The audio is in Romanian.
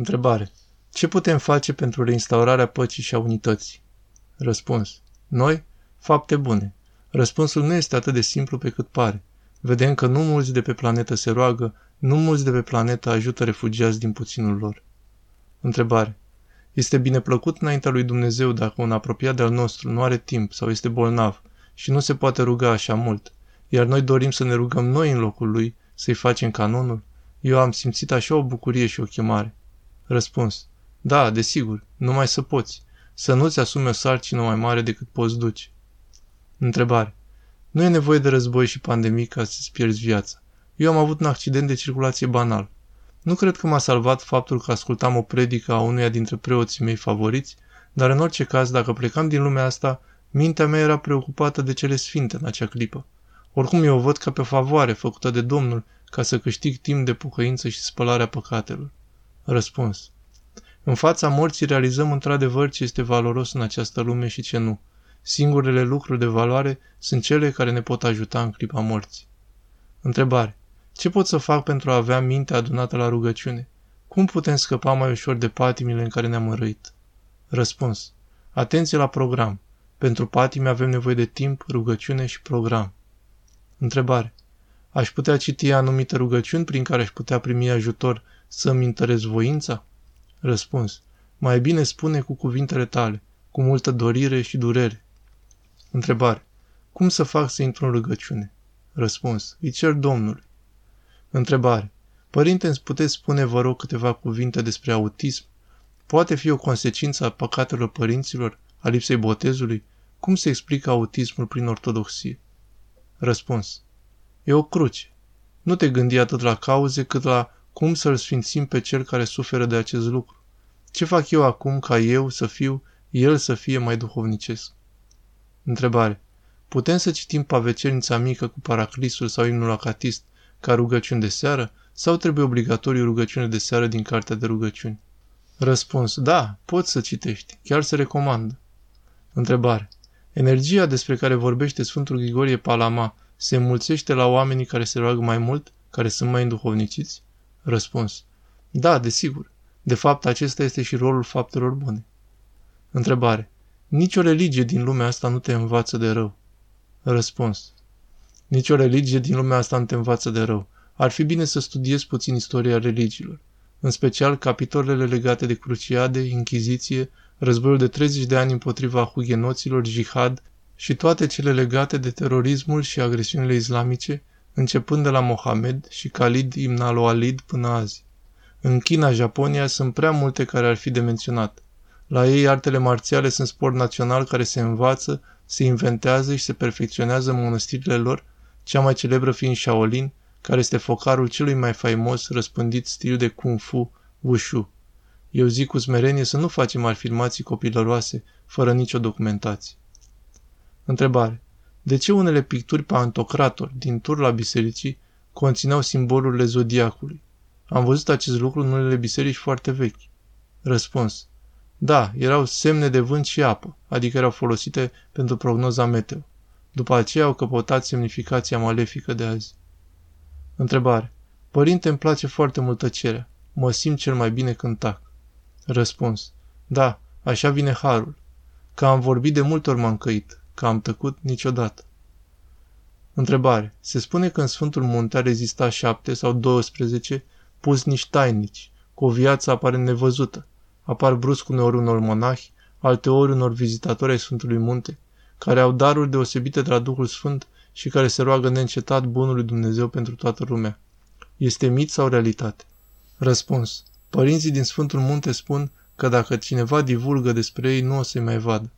Întrebare. Ce putem face pentru reinstaurarea păcii și a unității? Răspuns. Noi? Fapte bune. Răspunsul nu este atât de simplu pe cât pare. Vedem că nu mulți de pe planetă se roagă, nu mulți de pe planetă ajută refugiați din puținul lor. Întrebare. Este bine plăcut înaintea lui Dumnezeu dacă un apropiat de-al nostru nu are timp sau este bolnav și nu se poate ruga așa mult, iar noi dorim să ne rugăm noi în locul lui, să-i facem canonul? Eu am simțit așa o bucurie și o chemare. Răspuns. Da, desigur, numai să poți. Să nu-ți asumi o sarcină mai mare decât poți duce. Întrebare. Nu e nevoie de război și pandemii ca să-ți pierzi viața. Eu am avut un accident de circulație banal. Nu cred că m-a salvat faptul că ascultam o predică a unuia dintre preoții mei favoriți, dar în orice caz, dacă plecam din lumea asta, mintea mea era preocupată de cele sfinte în acea clipă. Oricum eu o văd ca pe favoare făcută de Domnul ca să câștig timp de pucăință și spălarea păcatelor. Răspuns. În fața morții realizăm într-adevăr ce este valoros în această lume și ce nu. Singurele lucruri de valoare sunt cele care ne pot ajuta în clipa morții. Întrebare. Ce pot să fac pentru a avea mintea adunată la rugăciune? Cum putem scăpa mai ușor de patimile în care ne-am înrăit? Răspuns. Atenție la program. Pentru patime avem nevoie de timp, rugăciune și program. Întrebare. Aș putea citi anumite rugăciuni prin care aș putea primi ajutor să-mi întăresc voința? Răspuns. Mai bine spune cu cuvintele tale, cu multă dorire și durere. Întrebare. Cum să fac să intru în rugăciune? Răspuns. Îi cer Domnului. Întrebare. Părinte, îți puteți spune, vă rog, câteva cuvinte despre autism? Poate fi o consecință a păcatelor părinților, a lipsei botezului? Cum se explică autismul prin ortodoxie? Răspuns. E o cruce. Nu te gândi atât la cauze cât la cum să-l sfințim pe cel care suferă de acest lucru. Ce fac eu acum ca eu să fiu, el să fie mai duhovnicesc? Întrebare. Putem să citim pavecernița mică cu paraclisul sau imnul acatist ca rugăciuni de seară sau trebuie obligatoriu rugăciune de seară din cartea de rugăciuni? Răspuns. Da, poți să citești. Chiar se recomandă. Întrebare. Energia despre care vorbește Sfântul Grigorie Palama se înmulțește la oamenii care se roagă mai mult, care sunt mai înduhovniciți? Răspuns. Da, desigur. De fapt, acesta este și rolul faptelor bune. Întrebare. Nici o religie din lumea asta nu te învață de rău. Răspuns. Nici o religie din lumea asta nu te învață de rău. Ar fi bine să studiezi puțin istoria religiilor, în special capitolele legate de cruciade, inchiziție, războiul de 30 de ani împotriva hugenoților, jihad și toate cele legate de terorismul și agresiunile islamice, începând de la Mohamed și Khalid ibn al-Walid până azi. În China, Japonia sunt prea multe care ar fi de menționat. La ei, artele marțiale sunt sport național care se învață, se inventează și se perfecționează în mănăstirile lor, cea mai celebră fiind Shaolin, care este focarul celui mai faimos răspândit stil de Kung Fu, Wushu. Eu zic cu smerenie să nu facem afirmații copilăroase, fără nicio documentație. Întrebare. De ce unele picturi pantocrator din turla bisericii conțineau simbolurile zodiacului? Am văzut acest lucru în unele biserici foarte vechi. Răspuns. Da, erau semne de vânt și apă, adică erau folosite pentru prognoza meteo. După aceea au căpătat semnificația malefică de azi. Întrebare. Părinte, îmi place foarte mult tăcerea. Mă simt cel mai bine când tac. Răspuns. Da, așa vine harul. Că am vorbit de multe ori m-am căit, că am tăcut niciodată. Întrebare. Se spune că în Sfântul Munte a rezistat șapte sau 12 niște tainici, cu o viață aparent nevăzută. Apar brusc uneori unor monahi, alteori unor vizitatori ai Sfântului Munte, care au daruri deosebite de la Duhul Sfânt și care se roagă neîncetat bunului Dumnezeu pentru toată lumea. Este mit sau realitate? Răspuns. Părinții din Sfântul Munte spun că dacă cineva divulgă despre ei, nu o să-i mai vadă.